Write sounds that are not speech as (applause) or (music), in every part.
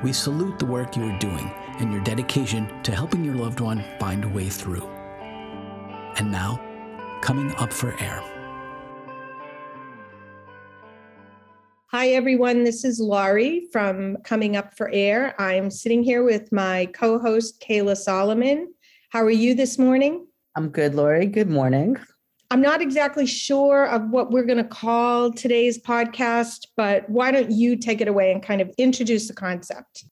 We salute the work you are doing and your dedication to helping your loved one find a way through. And now, coming up for air. Hi, everyone. This is Laurie from Coming Up for Air. I'm sitting here with my co host, Kayla Solomon. How are you this morning? I'm good, Laurie. Good morning. I'm not exactly sure of what we're going to call today's podcast, but why don't you take it away and kind of introduce the concept?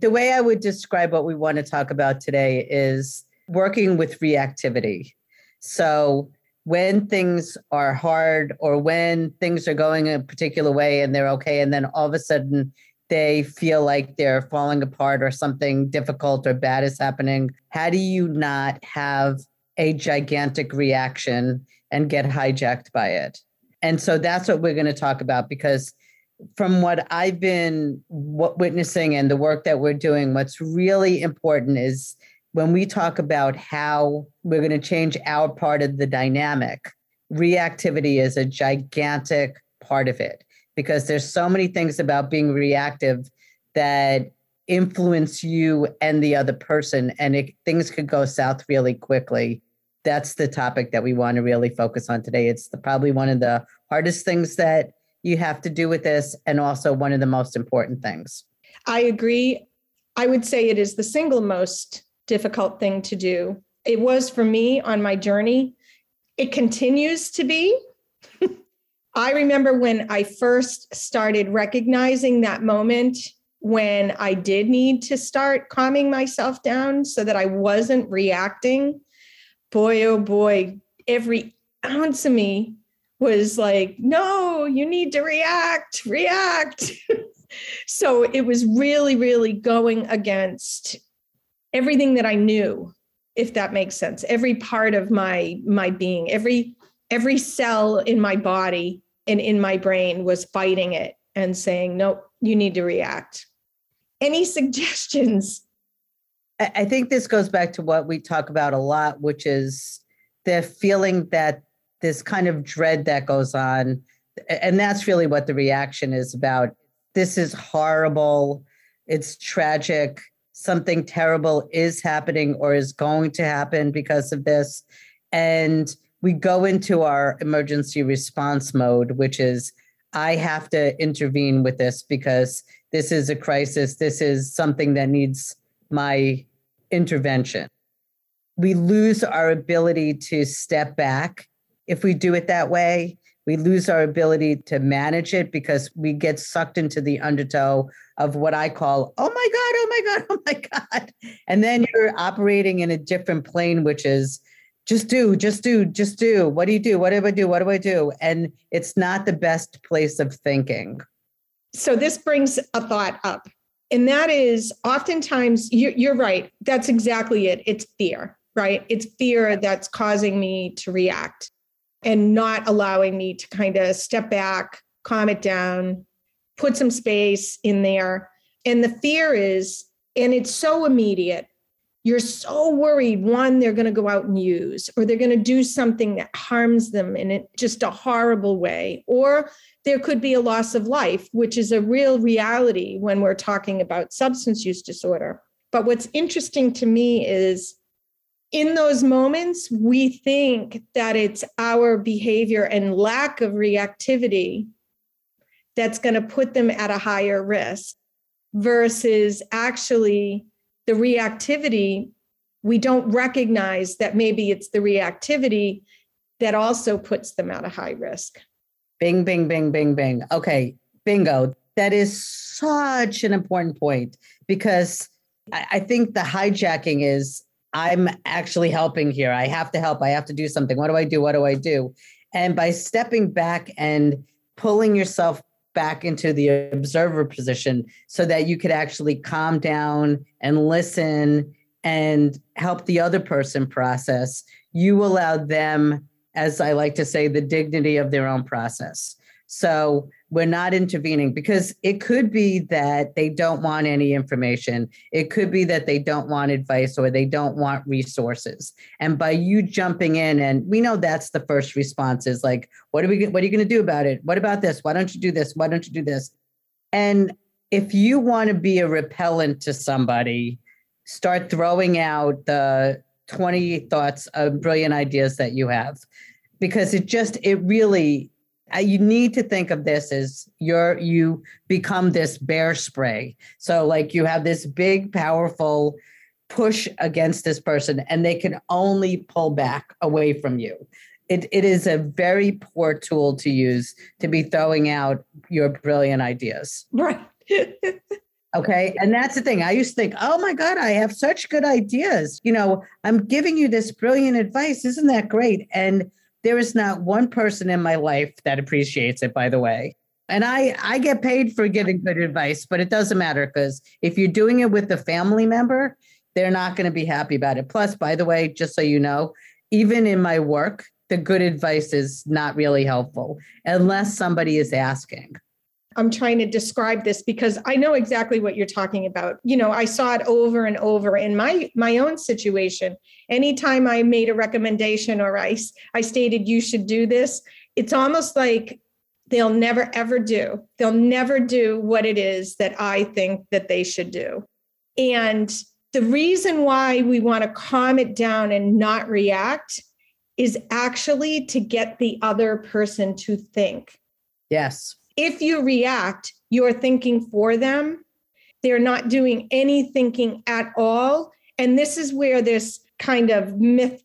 The way I would describe what we want to talk about today is working with reactivity. So, when things are hard or when things are going a particular way and they're okay, and then all of a sudden they feel like they're falling apart or something difficult or bad is happening, how do you not have a gigantic reaction and get hijacked by it? And so that's what we're going to talk about because from what I've been witnessing and the work that we're doing, what's really important is when we talk about how we're going to change our part of the dynamic, reactivity is a gigantic part of it because there's so many things about being reactive that influence you and the other person and it, things could go south really quickly that's the topic that we want to really focus on today it's the, probably one of the hardest things that you have to do with this and also one of the most important things i agree i would say it is the single most difficult thing to do. It was for me on my journey. It continues to be. (laughs) I remember when I first started recognizing that moment when I did need to start calming myself down so that I wasn't reacting. Boy, oh boy, every ounce of me was like, no, you need to react, react. (laughs) so it was really, really going against everything that I knew, if that makes sense. Every part of my my being, every every cell in my body and in my brain was fighting it and saying, "Nope, you need to react." Any (laughs) suggestions? I think this goes back to what we talk about a lot, which is the feeling that this kind of dread that goes on. And that's really what the reaction is about. This is horrible. It's tragic something terrible is happening or is going to happen because of this. And we go into our emergency response mode, which is I have to intervene with this because this is a crisis. This is something that needs my intervention. We lose our ability to step back if we do it that way. We lose our ability to manage it because we get sucked into the undertow of what I call, oh my God, oh my God, (laughs) oh my God. And then you're operating in a different plane, which is just do, just do, just do. What do you do? What do I do? What do I do? And it's not the best place of thinking. So this brings a thought up. And that is oftentimes, you're right. That's exactly it. It's fear, right? It's fear that's causing me to react and not allowing me to kind of step back, calm it down, put some space in there. And the fear is, and it's so immediate. You're so worried, one, they're going to go out and use, or they're going to do something that harms them in it, just a horrible way. Or there could be a loss of life, which is a real reality when we're talking about substance use disorder. But what's interesting to me is in those moments, we think that it's our behavior and lack of reactivity that's going to put them at a higher risk versus actually the reactivity we don't recognize that maybe it's the reactivity that also puts them at a high risk. Bing bing bing bing bing. Okay bingo. That is such an important point because i think the hijacking is i'm actually helping here. I have to help. I have to do something. What do i do? What do i do? And by stepping back and pulling yourself back into the observer position so that you could actually calm down and listen and help the other person process, you allow them, as I like to say, the dignity of their own process. So we're not intervening because it could be that they don't want any information. It could be that they don't want advice or they don't want resources. And by you jumping in, and we know that's the first response is like, what are we what are you going to do about it? What about this? Why don't you do this? Why don't you do this? And if you want to be a repellent to somebody, start throwing out the 20 thoughts of brilliant ideas that you have because it just it really you need to think of this as you're you become this bear spray. So like you have this big powerful push against this person and they can only pull back away from you. It, it is a very poor tool to use to be throwing out your brilliant ideas. Right. (laughs) Okay? And that's the thing. I used to think oh my god i have such good ideas. You know i'm giving you this brilliant advice. Isn't that great? And there is not one person in my life that appreciates it, by the way. And I, I get paid for giving good advice, but it doesn't matter because if you're doing it with a family member, they're not going to be happy about it. Plus, by the way, just so you know, even in my work, the good advice is not really helpful unless somebody is asking. I'm trying to describe this because I know exactly what you're talking about. You know, I saw it over and over in my my own situation. Anytime I made a recommendation or I I stated you should do this, it's almost like they'll never ever do. They'll never do what it is that I think that they should do. And the reason why we want to calm it down and not react is actually to get the other person to think. Yes if you react, you're thinking for them. They're not doing any thinking at all. And this is where this kind of myth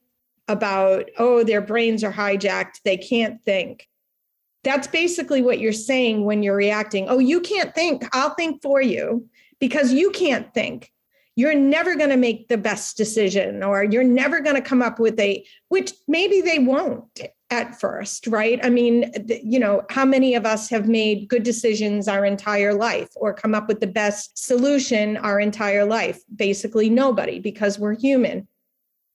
about, oh, their brains are hijacked, they can't think. That's basically what you're saying when you're reacting. Oh, you can't think. I'll think for you because you can't think. You're never going to make the best decision, or you're never going to come up with a, which maybe they won't at first, right? I mean, you know, how many of us have made good decisions our entire life or come up with the best solution our entire life? Basically, nobody, because we're human.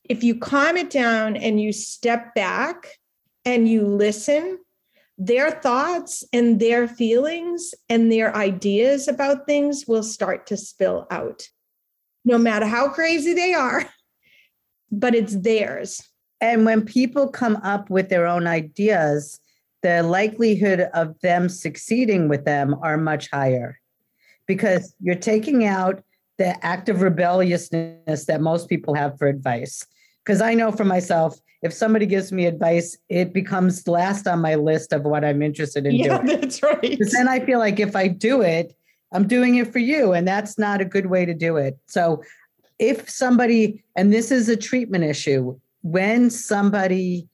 If you calm it down and you step back and you listen, their thoughts and their feelings and their ideas about things will start to spill out, no matter how crazy they are, (laughs) but it's theirs and when people come up with their own ideas, the likelihood of them succeeding with them are much higher because you're taking out the act of rebelliousness that most people have for advice. Because I know for myself, if somebody gives me advice, it becomes last on my list of what I'm interested in yeah, doing. (laughs) That's right. Because then I feel like if I do it, I'm doing it for you. And that's not a good way to do it. So if somebody, and this is a treatment issue, when somebody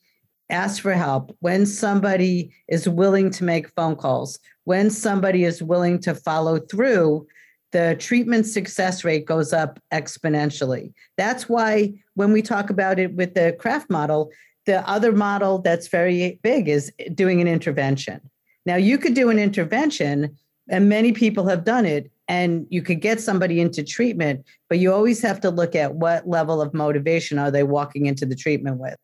asks for help, when somebody is willing to make phone calls, when somebody is willing to follow through, the treatment success rate goes up exponentially. That's why when we talk about it with the CRAFT model, the other model that's very big is doing an intervention. Now, you could do an intervention, and many people have done it, and you could get somebody into treatment, but you always have to look at what level of motivation are they walking into the treatment with.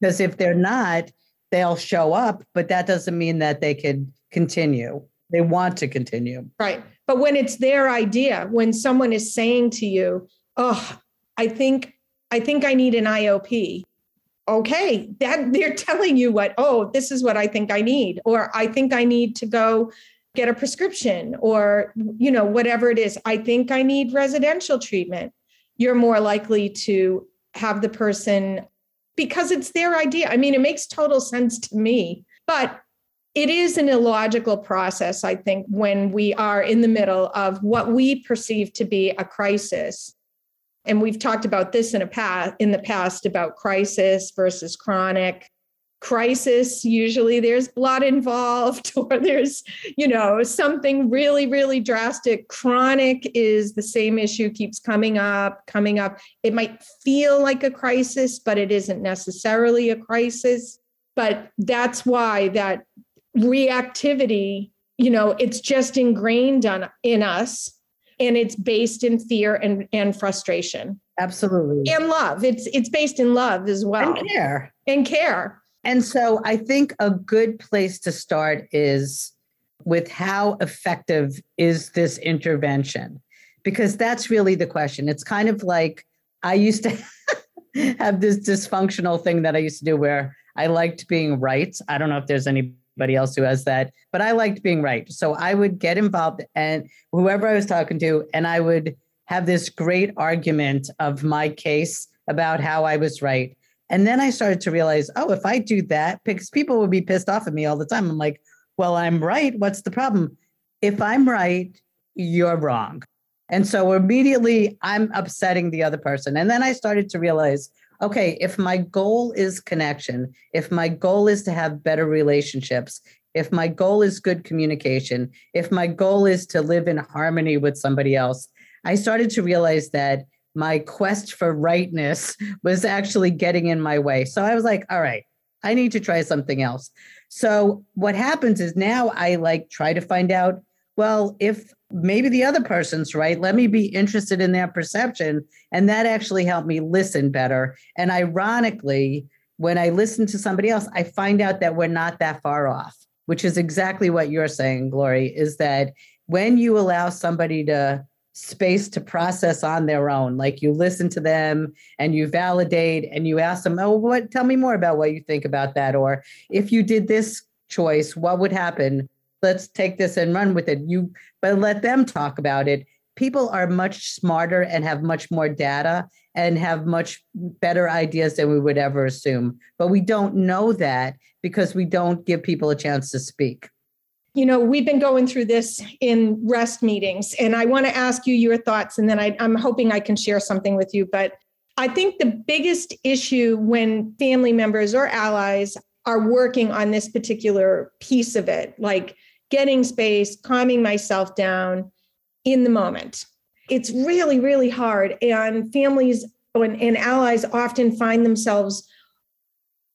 Because if they're not, they'll show up, but that doesn't mean that they can continue. They want to continue. Right. But when it's their idea, when someone is saying to you, "Oh, I think I think I need an IOP." Okay, that they're (laughs) telling you what, "Oh, this is what I think I need," or "I think I need to go get a prescription or you know whatever it is. I think i need residential treatment. You're more likely to have the person because it's their idea. I mean it makes total sense to me but it is an illogical process i think when we are in the middle of what we perceive to be a crisis. And we've talked about this in a past in the past about crisis versus chronic crisis usually there's blood involved (laughs) or there's you know something really really drastic chronic is the same issue keeps coming up coming up it might feel like a crisis but it isn't necessarily a crisis but that's why that reactivity you know it's just ingrained on in us and it's based in fear and, and frustration. Absolutely. And love. It's it's based in love as well. And care. And care. And so I think a good place to start is with how effective is this intervention? Because that's really the question. It's kind of like I used to (laughs) have this dysfunctional thing that I used to do where I liked being right. I don't know if there's anybody else who has that, but I liked being right. So I would get involved and whoever I was talking to, and I would have this great argument of my case about how I was right. And then I started to realize, oh, if I do that, because people would be pissed off at me all the time. I'm like, well, I'm right. What's the problem? If I'm right, you're wrong. And so immediately I'm upsetting the other person. And then I started to realize, okay, if my goal is connection, if my goal is to have better relationships, if my goal is good communication, if my goal is to live in harmony with somebody else, I started to realize that my quest for rightness was actually getting in my way. So I was like, all right, I need to try something else. So what happens is now I like try to find out, well, if maybe the other person's right, let me be interested in their perception. And that actually helped me listen better. And ironically, when I listen to somebody else, I find out that we're not that far off, which is exactly what you're saying, Laurie, is that when you allow somebody to space to process on their own. Like you listen to them and you validate and you ask them, oh, what, tell me more about what you think about that. Or if you did this choice, what would happen? Let's take this and run with it. You, but let them talk about it. People are much smarter and have much more data and have much better ideas than we would ever assume. But we don't know that because we don't give people a chance to speak you know, we've been going through this in rest meetings, and I want to ask you your thoughts, and then I, I'm hoping I can share something with you. But I think the biggest issue when family members or allies are working on this particular piece of it, like getting space, calming myself down in the moment, it's really, really hard. And families and, and allies often find themselves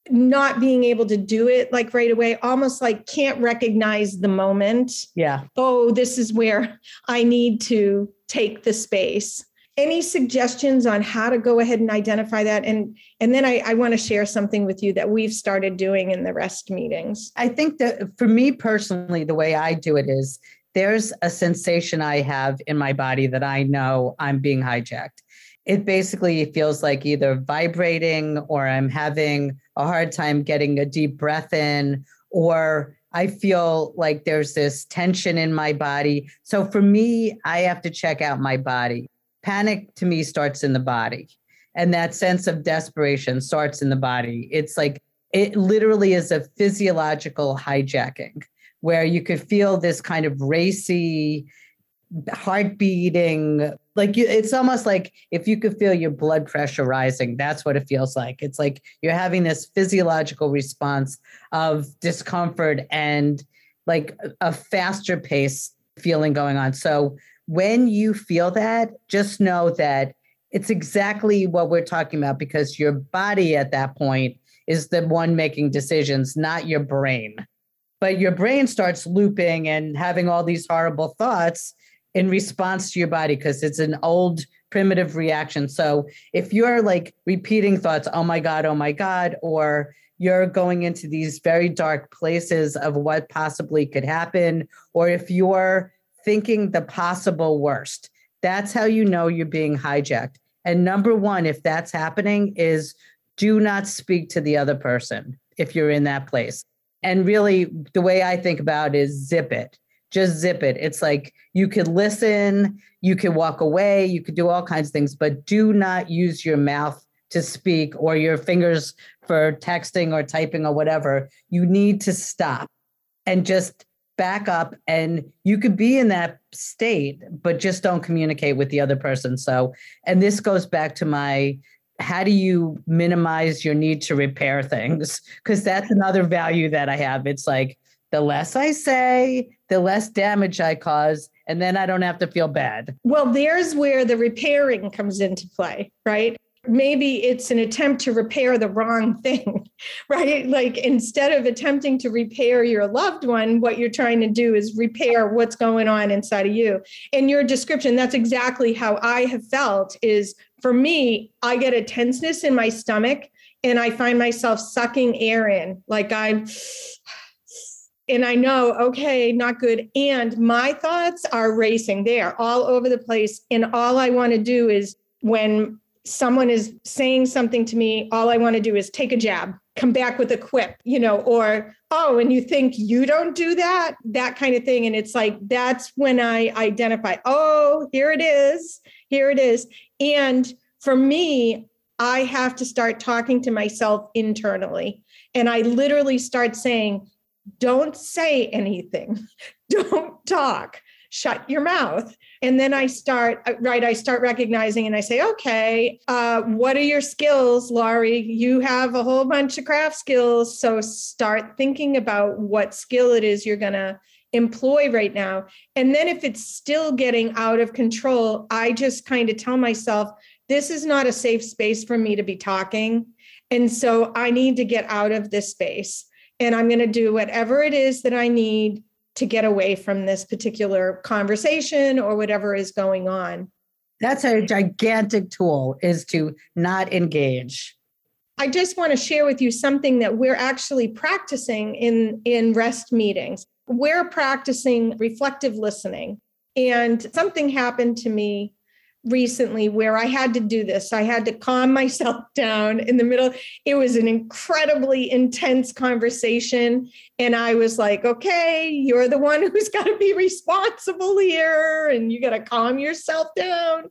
not being able to do it like right away, almost like can't recognize the moment. Yeah. Oh, this is where I need to take the space. Any suggestions on how to go ahead and identify that? And and then I, I want to share something with you that we've started doing in the rest meetings. I think that for me personally, the way I do it is there's a sensation I have in my body that I know I'm being hijacked it basically feels like either vibrating or I'm having a hard time getting a deep breath in, or I feel like there's this tension in my body. So for me, I have to check out my body. Panic to me starts in the body. And that sense of desperation starts in the body. It's like it literally is a physiological hijacking where you could feel this kind of racy, heart beating, like you, it's almost like if you could feel your blood pressure rising that's what it feels like. It's like you're having this physiological response of discomfort and like a faster pace feeling going on. So when you feel that just know that it's exactly what we're talking about because your body at that point is the one making decisions not your brain. But your brain starts looping and having all these horrible thoughts in response to your body because it's an old primitive reaction. So if you're like repeating thoughts, oh my God, oh my God, or you're going into these very dark places of what possibly could happen, or if you're thinking the possible worst, that's how you know you're being hijacked. And number one, if that's happening, is do not speak to the other person if you're in that place. And really, the way I think about is zip it just zip it. It's like you could listen, you could walk away, you could do all kinds of things, but do not use your mouth to speak or your fingers for texting or typing or whatever. You need to stop and just back up and you could be in that state but just don't communicate with the other person so and this goes back to my how do you minimize your need to repair things because that's another value that i have it's like the less I say, the less damage I cause, and then I don't have to feel bad. Well, there's where the repairing comes into play, right? maybe it's an attempt to repair the wrong (laughs) thing, right? Like instead of attempting to repair your loved one, what you're trying to do is repair what's going on inside of you. In your description, that's exactly how I have felt is for me, I get a tenseness in my stomach and I find myself sucking air in like I'm and I know, okay, not good. And my thoughts are racing. They are all over the place. And all I want to do is when someone is saying something to me, all I want to do is take a jab, come back with a quip, you know, or, oh, and you think you don't do that, that kind of thing. And it's like, that's when I identify, oh, here it is, here it is. And for me, I have to start talking to myself internally. And I literally start saying, don't say anything, (laughs) don't talk. Shut your mouth. And then i start uh, right i start recognizing and i say okay uh, what are your skills laurie? You have a whole bunch of CRAFT skills. So start thinking about what skill it is you're going to employ right now. And then if it's still getting out of control i just kind of tell myself this is not a safe space for me to be talking. And so i need to get out of this space and i'm going to do whatever it is that i need to get away from this particular conversation or whatever is going on. That's a gigantic tool is to not engage. I just want to share with you something that we're actually practicing in in rest meetings. We're practicing reflective listening. And something happened to me recently where I had to do this. I had to calm (laughs) myself down in the middle. It was an incredibly intense conversation. And I was like, okay, you're the one (laughs) who's got to be responsible here and you got to calm yourself down.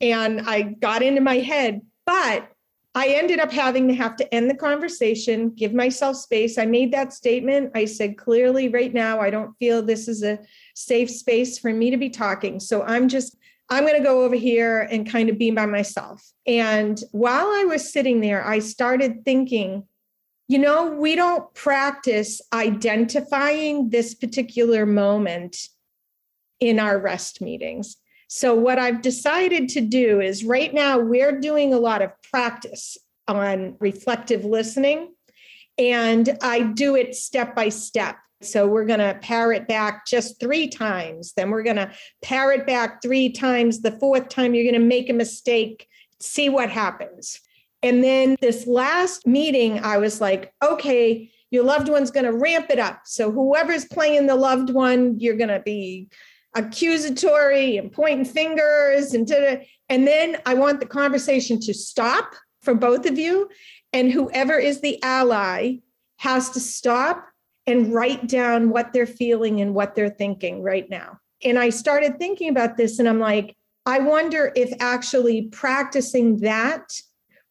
And I got into my head, but I ended up having to have to end the conversation, give myself space. I made that statement. I said clearly, right now, I don't feel this is a safe space for me to be talking. So I'm just I'm going to go over here and kind of be by myself. And while I was sitting there, I started thinking, you know, we don't practice identifying this particular moment in our rest meetings. So, what I've decided to do is right now we're doing a lot of practice on reflective listening, and I do it step by step. So we're going to parrot back just three times. Then we're going to parrot back three times. The fourth time, you're going to make a mistake, see what happens. And then this last meeting, I was like, okay, your loved one's going to ramp it up. So whoever's playing the loved one, you're going to be accusatory and pointing fingers and da-da. and then I want the conversation to stop for both of you and whoever is the ally has to stop and write down what they're feeling and what they're thinking right now. And I started thinking about this and I'm like, I wonder if actually practicing that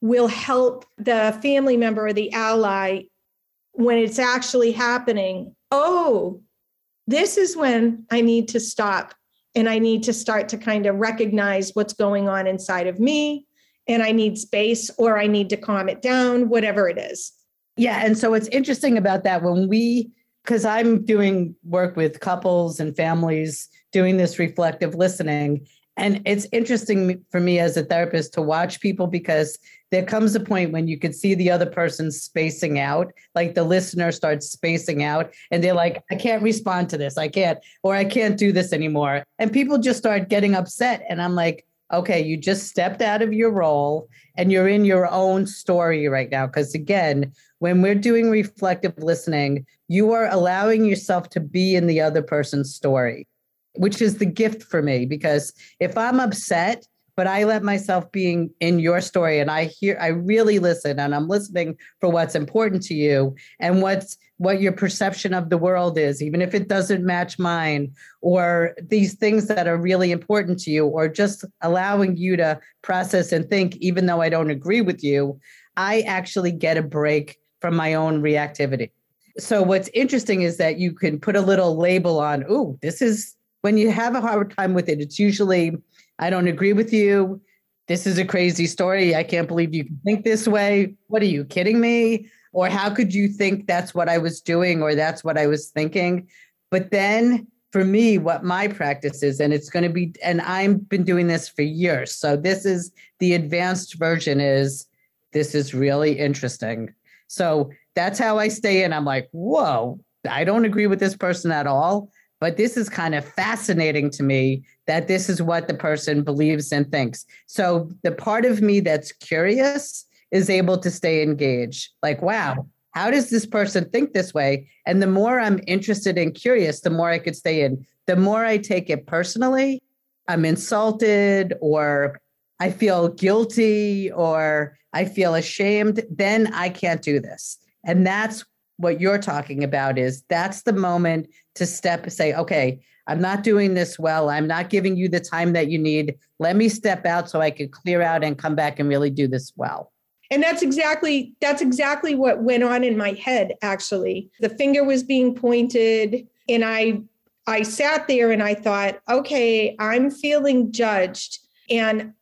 will help the family member or the ally when it's actually happening. Oh, this is when I need to stop and I need to start to kind of recognize what's going on inside of me and I need space or I need to calm it down, whatever it is. Yeah. And so it's interesting about that when we, because I'm doing work with couples and families doing this reflective listening. And it's interesting for me as a therapist to watch people because there comes a point when you can see the other person spacing out, like the listener starts spacing out, and they're like, I can't respond to this. I can't, or I can't do this anymore. And people just start getting upset. And I'm like, okay, you just stepped out of your role and you're in your own story right now. Because again, when we're doing reflective listening, you are allowing yourself to be in the other person's story, which is the gift for me. Because if I'm upset, but I let myself being in your story and I hear, I really listen and I'm listening for what's important to you and what's what your perception of the world is, even if it doesn't match mine, or these things that are really important to you, or just allowing you to process and think, even though I don't agree with you, I actually get a break from my own reactivity. So what's interesting is that you can put a little label on, oh, this is when you have a hard time with it, it's usually, I don't agree with you. This is a crazy story. I can't believe you can think this way. What are you kidding me? Or how could you think that's what I was doing or that's what I was thinking? But then for me, what my practice is, and it's going to be, and I've been doing this for years. So this is the advanced version is this is really interesting. So that's how I stay in. I'm like, whoa, I don't agree with this person at all, but this is kind of fascinating to me that this is what the person believes and thinks. So the part of me that's curious is able to stay engaged. Like, wow, how does this person think this way? And the more I'm interested and curious, the more I could stay in. The more I take it personally, I'm insulted or I feel guilty or I feel ashamed, then I can't do this. And that's what you're talking about is that's the moment to step say, okay, I'm not doing this well. I'm not giving you the time that you need. Let me step out so I can clear out and come back and really do this well and that's exactly that's exactly what went on in my head actually. The finger was being pointed and i i sat there and i thought okay i'm feeling judged and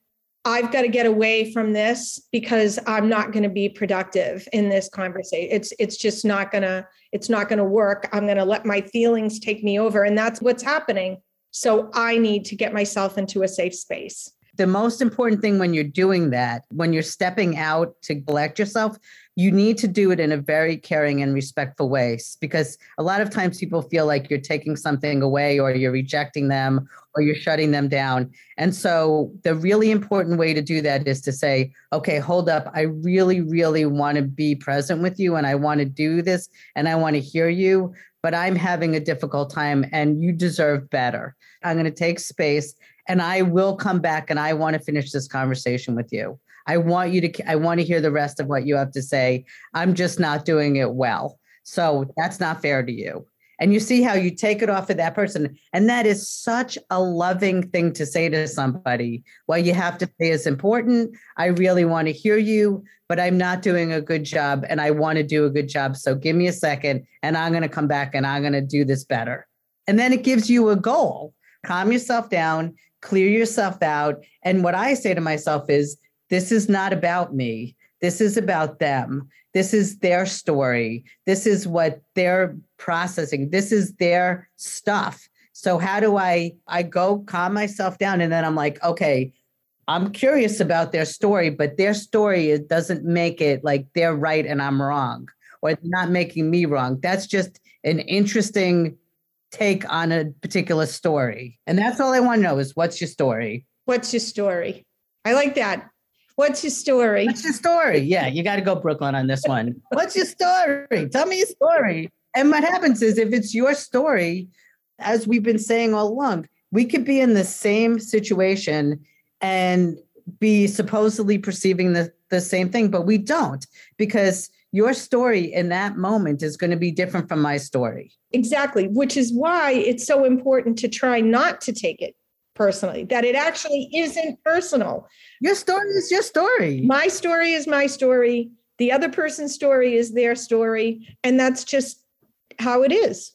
i've got to get away from this because i'm not going to be productive in this conversation. It's it's just not going to it's not going to work. I'm going to let my feelings take me over. And that's what's happening. So i need to get myself into a safe space the most important thing when you're doing that, when you're stepping out to collect yourself, you need to do it in a very caring and respectful way because a lot of times people feel like you're taking something away or you're rejecting them or you're shutting them down. And so the really important way to do that is to say, okay, hold up. I really, really want to be present with you and I want to do this and I want to hear you, but I'm having a difficult time and you deserve better. I'm going to take space and I will come back and I want to finish this conversation with you. I want you to I want to hear the rest of what you have to say. I'm just not doing it well. So that's not fair to you. And you see how you take it off of that person. And that is such a loving thing to say to somebody. What you have to say is important. I really want to hear you, but I'm not doing a good job and I want to do a good job. So give me a second and I'm going to come back and I'm going to do this better. And then it gives you a goal. Calm yourself down clear yourself out. And what I say to myself is, this is not about me. This is about them. This is their story. This is what they're processing. This is their stuff. So how do I I go calm myself down and then I'm like, okay, I'm curious about their story, but their story it doesn't make it like they're right and I'm wrong or not making me wrong. That's just an interesting take on a particular story. And that's all I want to know is what's your story? What's your story? I like that. What's your story? What's your story? Yeah, you got to go Brooklyn on this one. what's your story? Tell me your story. And what happens is if it's your story, as we've been saying all along, we could be in the same situation and be supposedly perceiving the, the same thing, but we don't because your story in that moment is going to be different from my story. Exactly, which is why it's so important to try not to take it personally, that it actually isn't personal. Your story is your story. My story is my story. The other person's story is their story. And that's just how it is.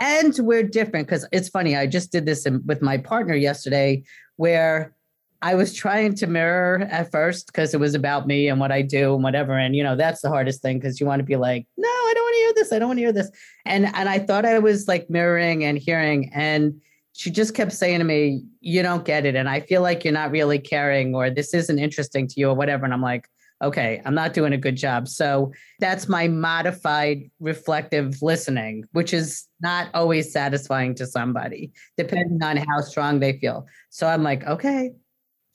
And we're different because it's funny. I just did this with my partner yesterday where I was trying to mirror at first because it was about me and what I do and whatever. And you know, that's the hardest thing because you want to be like, no, I don't want to hear this. I don't want to hear this. And and I thought I was like mirroring and hearing. And she just kept saying to me, You don't get it. And I feel like you're not really caring or this isn't interesting to you or whatever. And I'm like, okay, I'm not doing a good job. So that's my modified reflective listening, which is not always satisfying to somebody, depending on how strong they feel. So I'm like, okay,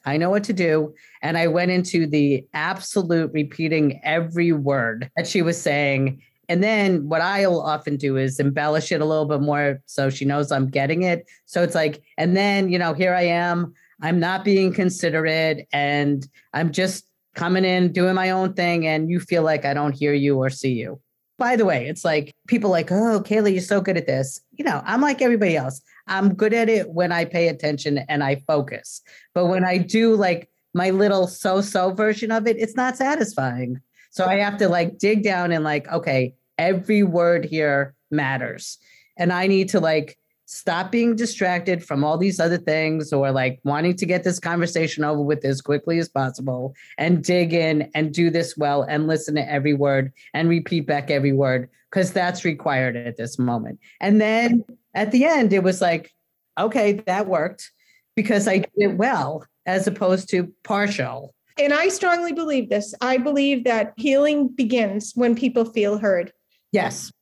I know what to do. And I went into the absolute repeating every word that she was saying. And then what I'll often do is embellish it a little bit more so she knows I'm getting it. So it's like, and then, you know, here I am. I'm not being considerate and I'm just coming in, doing my own thing. And you feel like I don't hear you or see you. By the way, it's like people like, oh, Kayla, you're so good at this. You know, I'm like everybody else. I'm good at it when I pay attention and I focus. But when I do like my little so so version of it, it's not satisfying. So I have to like dig down and like, okay, every word here matters. And I need to like stop being distracted from all these other things or like wanting to get this conversation over with as quickly as possible and dig in and do this well and listen to every word and repeat back every word because that's required at this moment. And then at the end, it was like, okay, that worked because I did it well as opposed to partial. And I strongly believe this. I believe that healing begins when people feel heard. Yes.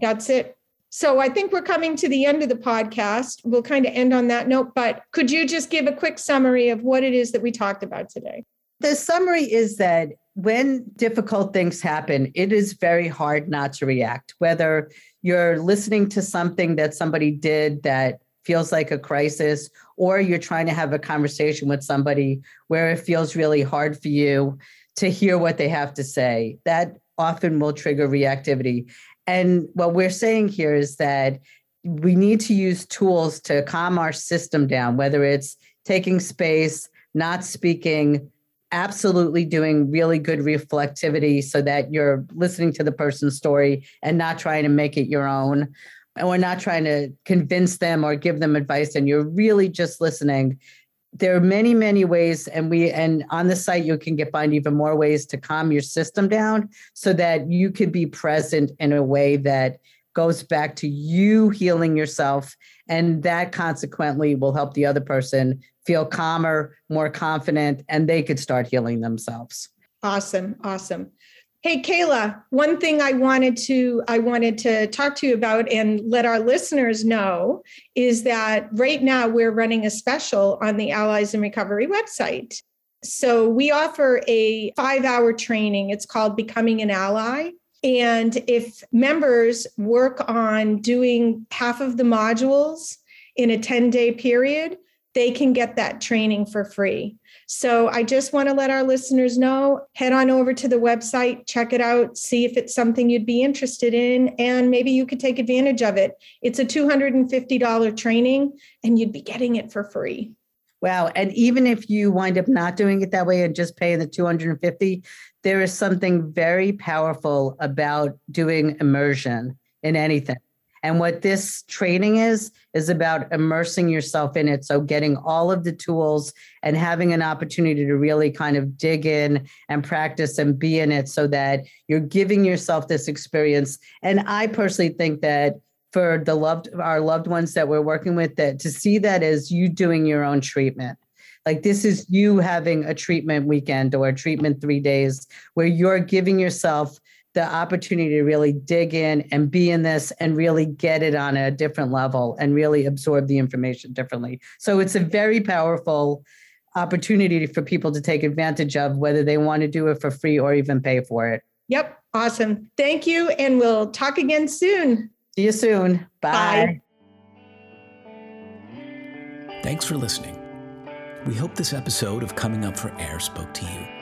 That's it. So I think we're coming to the end of the podcast. We'll kind of end on that note, but could you just give a quick summary of what it is that we talked about today? The summary is that when difficult things happen, it is very hard not to react, whether you're listening to something that somebody did that feels like a crisis, or you're trying to have a conversation with somebody where it feels really hard for you to hear what they have to say. That often will trigger reactivity. And what we're saying here is that we need to use tools to calm our system down, whether it's taking space, not speaking, absolutely doing really good reflectivity so that you're listening to the person's story and not trying to make it your own. And we're not trying to convince them or give them advice, and you're really just listening there are many many ways and we and on the site you can get find even more ways to calm your system down so that you can be present in a way that goes back to you healing yourself and that consequently will help the other person feel calmer more confident and they could start healing themselves awesome awesome Hey Kayla, one thing I wanted to I wanted to talk to you about and let our listeners know is that right now we're running a special on the Allies in Recovery website. So we offer a 5-hour training. It's called Becoming an Ally. And if members work on doing half of the modules in a 10-day period, they can get that training for free. So I just want to let our listeners know head on over to the website, check it out, see if it's something you'd be interested in, and maybe you could take advantage of it. It's a $250 training, and you'd be getting it for free. Wow. And even if you wind up not doing it that way and just paying the 250, there is something very powerful about doing immersion in anything. And what this training is, is about immersing yourself in it. So, getting all of the tools and having an opportunity to really kind of dig in and practice and be in it so that you're giving yourself this experience. And I personally think that for the loved our loved ones that we're working with that to see that as you doing your own treatment like this is you having a treatment weekend or a treatment 3 days where you're giving yourself the opportunity to really dig in and be in this and really get it on a different level and really absorb the information differently. So it's a very powerful opportunity for people to take advantage of, whether they want to do it for free or even pay for it. Yep. Awesome. Thank you. And we'll talk again soon. See you soon. Bye. Bye. Thanks for listening. We hope this episode of Coming Up for Air spoke to you.